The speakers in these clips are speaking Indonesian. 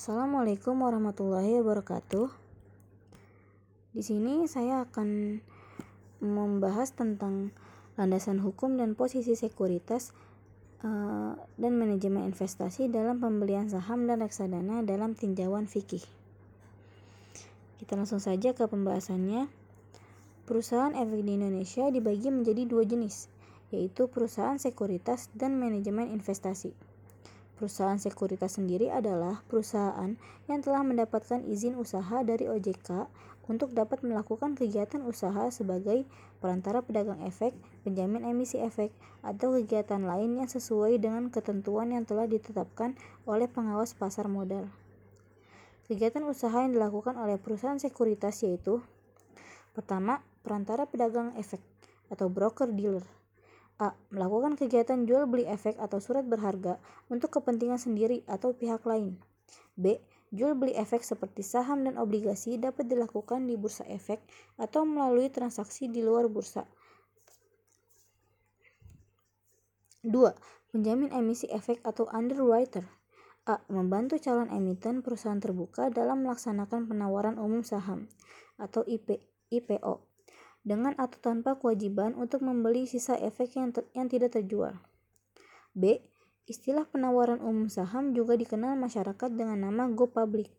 Assalamualaikum warahmatullahi wabarakatuh. Di sini saya akan membahas tentang landasan hukum dan posisi sekuritas uh, dan manajemen investasi dalam pembelian saham dan reksadana dalam tinjauan fikih. Kita langsung saja ke pembahasannya. Perusahaan efek di Indonesia dibagi menjadi dua jenis, yaitu perusahaan sekuritas dan manajemen investasi. Perusahaan sekuritas sendiri adalah perusahaan yang telah mendapatkan izin usaha dari OJK untuk dapat melakukan kegiatan usaha sebagai perantara pedagang efek, penjamin emisi efek, atau kegiatan lain yang sesuai dengan ketentuan yang telah ditetapkan oleh pengawas pasar modal. Kegiatan usaha yang dilakukan oleh perusahaan sekuritas yaitu Pertama, perantara pedagang efek atau broker dealer. A. Melakukan kegiatan jual beli efek atau surat berharga untuk kepentingan sendiri atau pihak lain. B. Jual beli efek seperti saham dan obligasi dapat dilakukan di bursa efek atau melalui transaksi di luar bursa. 2. Penjamin emisi efek atau underwriter. A. Membantu calon emiten perusahaan terbuka dalam melaksanakan penawaran umum saham atau IP, IPO dengan atau tanpa kewajiban untuk membeli sisa efek yang, yang tidak terjual. B. Istilah penawaran umum saham juga dikenal masyarakat dengan nama go public.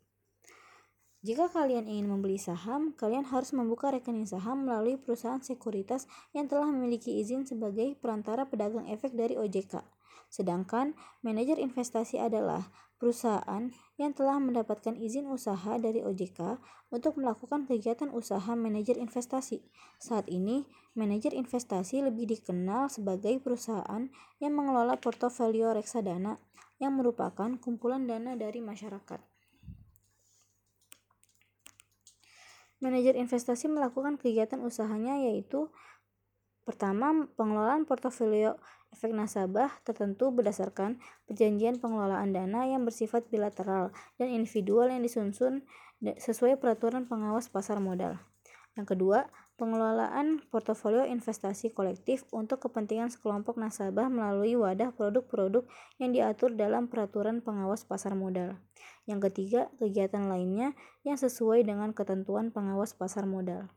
Jika kalian ingin membeli saham, kalian harus membuka rekening saham melalui perusahaan sekuritas yang telah memiliki izin sebagai perantara pedagang efek dari OJK. Sedangkan manajer investasi adalah perusahaan yang telah mendapatkan izin usaha dari OJK untuk melakukan kegiatan usaha manajer investasi. Saat ini, manajer investasi lebih dikenal sebagai perusahaan yang mengelola portofolio reksadana yang merupakan kumpulan dana dari masyarakat. Manajer investasi melakukan kegiatan usahanya yaitu Pertama, pengelolaan portofolio efek nasabah tertentu berdasarkan perjanjian pengelolaan dana yang bersifat bilateral dan individual yang disusun sesuai peraturan pengawas pasar modal. Yang kedua, pengelolaan portofolio investasi kolektif untuk kepentingan sekelompok nasabah melalui wadah produk-produk yang diatur dalam peraturan pengawas pasar modal. Yang ketiga, kegiatan lainnya yang sesuai dengan ketentuan pengawas pasar modal.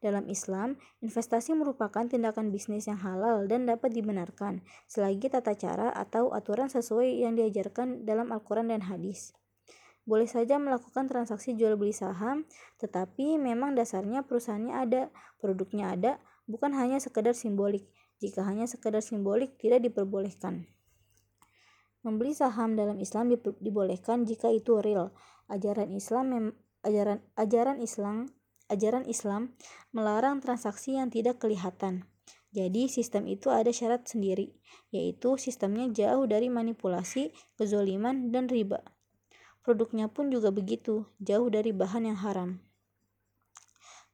Dalam Islam, investasi merupakan tindakan bisnis yang halal dan dapat dibenarkan selagi tata cara atau aturan sesuai yang diajarkan dalam Al-Quran dan hadis. Boleh saja melakukan transaksi jual beli saham, tetapi memang dasarnya perusahaannya ada, produknya ada, bukan hanya sekedar simbolik. Jika hanya sekedar simbolik, tidak diperbolehkan. Membeli saham dalam Islam dibolehkan jika itu real. Ajaran Islam ajaran ajaran Islam ajaran Islam melarang transaksi yang tidak kelihatan. Jadi sistem itu ada syarat sendiri, yaitu sistemnya jauh dari manipulasi, kezoliman, dan riba. Produknya pun juga begitu, jauh dari bahan yang haram.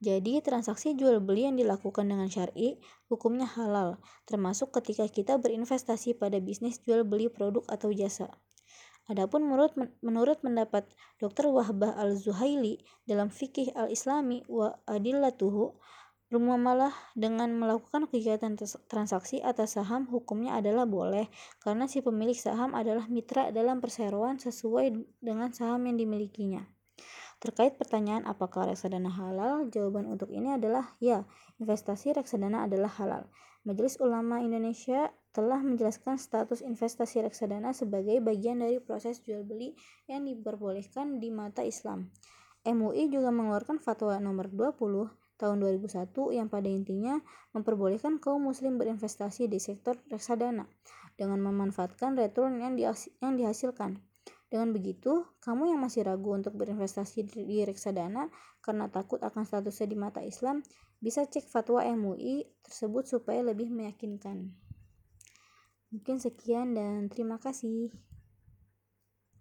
Jadi, transaksi jual beli yang dilakukan dengan syar'i hukumnya halal, termasuk ketika kita berinvestasi pada bisnis jual beli produk atau jasa. Adapun menurut menurut pendapat Dr. Wahbah Al-Zuhaili dalam Fikih Al-Islami wa Adillatuhu, malah dengan melakukan kegiatan transaksi atas saham hukumnya adalah boleh karena si pemilik saham adalah mitra dalam perseroan sesuai dengan saham yang dimilikinya. Terkait pertanyaan apakah reksadana halal, jawaban untuk ini adalah ya, investasi reksadana adalah halal. Majelis Ulama Indonesia telah menjelaskan status investasi reksadana sebagai bagian dari proses jual beli yang diperbolehkan di mata Islam. MUI juga mengeluarkan fatwa nomor 20 tahun 2001 yang pada intinya memperbolehkan kaum muslim berinvestasi di sektor reksadana dengan memanfaatkan return yang, yang dihasilkan. Dengan begitu, kamu yang masih ragu untuk berinvestasi di reksadana karena takut akan statusnya di mata Islam, bisa cek fatwa MUI tersebut supaya lebih meyakinkan. Mungkin sekian dan terima kasih.